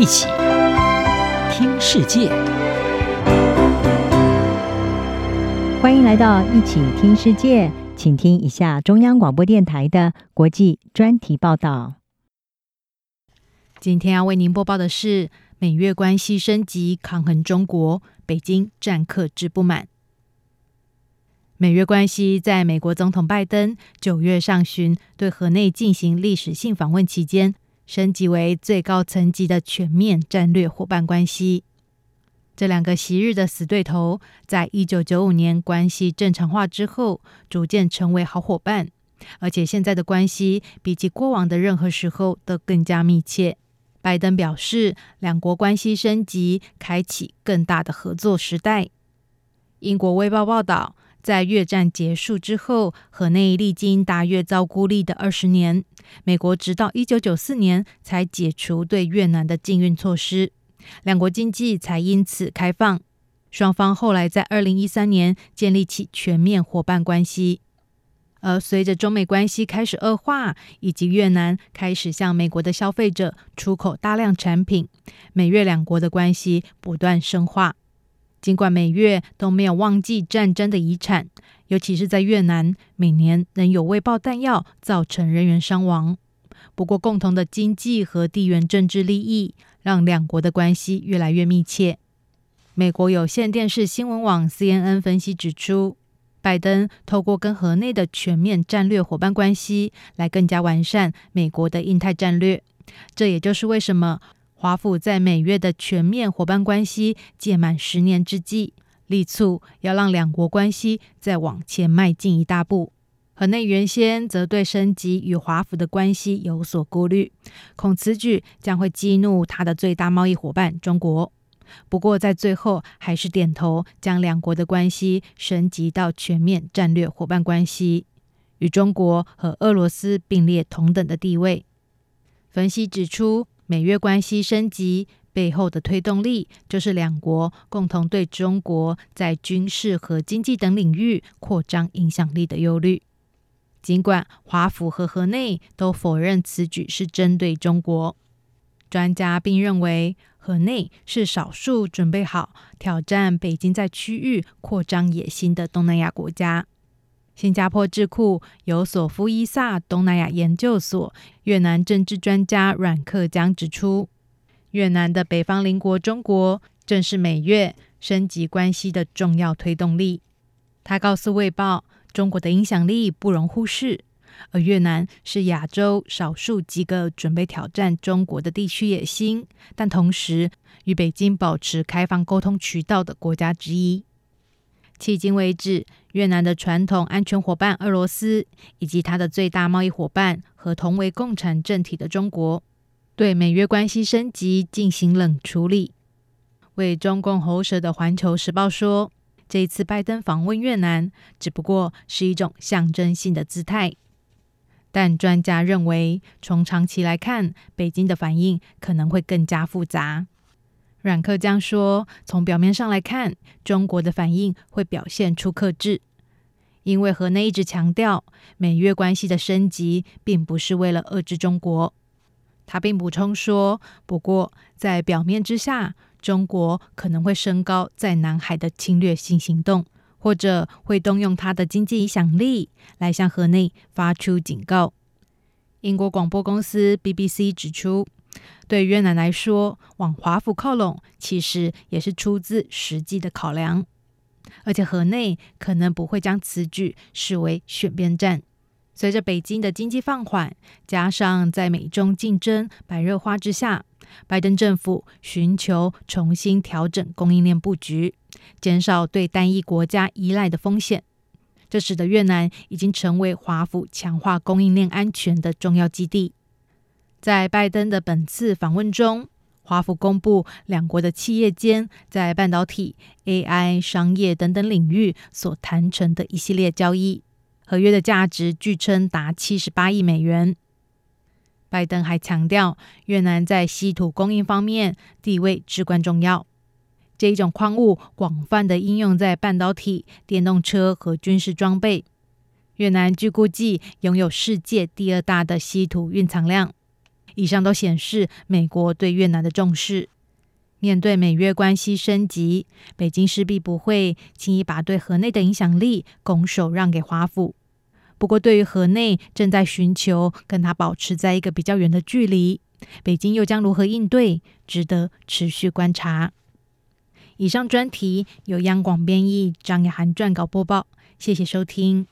一起听世界，欢迎来到一起听世界，请听一下中央广播电台的国际专题报道。今天要为您播报的是：美越关系升级，抗衡中国，北京占克制不满。美越关系在美国总统拜登九月上旬对河内进行历史性访问期间，升级为最高层级的全面战略伙伴关系。这两个昔日的死对头，在一九九五年关系正常化之后，逐渐成为好伙伴，而且现在的关系比起过往的任何时候都更加密切。拜登表示，两国关系升级，开启更大的合作时代。英国《卫报》报道。在越战结束之后，河内历经大越遭孤立的二十年，美国直到一九九四年才解除对越南的禁运措施，两国经济才因此开放。双方后来在二零一三年建立起全面伙伴关系，而随着中美关系开始恶化，以及越南开始向美国的消费者出口大量产品，美越两国的关系不断深化。尽管美越都没有忘记战争的遗产，尤其是在越南，每年仍有未爆弹药造成人员伤亡。不过，共同的经济和地缘政治利益让两国的关系越来越密切。美国有线电视新闻网 CNN 分析指出，拜登透过跟河内的全面战略伙伴关系，来更加完善美国的印太战略。这也就是为什么。华府在美越的全面伙伴关系届满十年之际，力促要让两国关系再往前迈进一大步。河内原先则对升级与华府的关系有所顾虑，恐此举将会激怒他的最大贸易伙伴中国。不过在最后还是点头，将两国的关系升级到全面战略伙伴关系，与中国和俄罗斯并列同等的地位。分析指出。美越关系升级背后的推动力，就是两国共同对中国在军事和经济等领域扩张影响力的忧虑。尽管华府和河内都否认此举是针对中国，专家并认为河内是少数准备好挑战北京在区域扩张野心的东南亚国家。新加坡智库尤索夫伊萨东南亚研究所越南政治专家阮克江指出，越南的北方邻国中国正是美越升级关系的重要推动力。他告诉《卫报》，中国的影响力不容忽视，而越南是亚洲少数几个准备挑战中国的地区野心，但同时与北京保持开放沟通渠道的国家之一。迄今为止，越南的传统安全伙伴俄罗斯，以及它的最大贸易伙伴和同为共产政体的中国，对美越关系升级进行冷处理。为中共喉舌的《环球时报》说，这一次拜登访问越南，只不过是一种象征性的姿态。但专家认为，从长期来看，北京的反应可能会更加复杂。阮克江说：“从表面上来看，中国的反应会表现出克制，因为河内一直强调美越关系的升级并不是为了遏制中国。”他并补充说：“不过，在表面之下，中国可能会升高在南海的侵略性行动，或者会动用他的经济影响力来向河内发出警告。”英国广播公司 BBC 指出。对越南来说，往华府靠拢，其实也是出自实际的考量。而且河内可能不会将此举视为选边站。随着北京的经济放缓，加上在美中竞争白热化之下，拜登政府寻求重新调整供应链布局，减少对单一国家依赖的风险。这使得越南已经成为华府强化供应链安全的重要基地。在拜登的本次访问中，华府公布两国的企业间在半导体、AI、商业等等领域所谈成的一系列交易，合约的价值据称达七十八亿美元。拜登还强调，越南在稀土供应方面地位至关重要，这一种矿物广泛的应用在半导体、电动车和军事装备。越南据估计拥有世界第二大的稀土蕴藏量。以上都显示美国对越南的重视。面对美越关系升级，北京势必不会轻易把对河内的影响力拱手让给华府。不过，对于河内正在寻求跟他保持在一个比较远的距离，北京又将如何应对，值得持续观察。以上专题由央广编译，张雅涵撰稿播报，谢谢收听。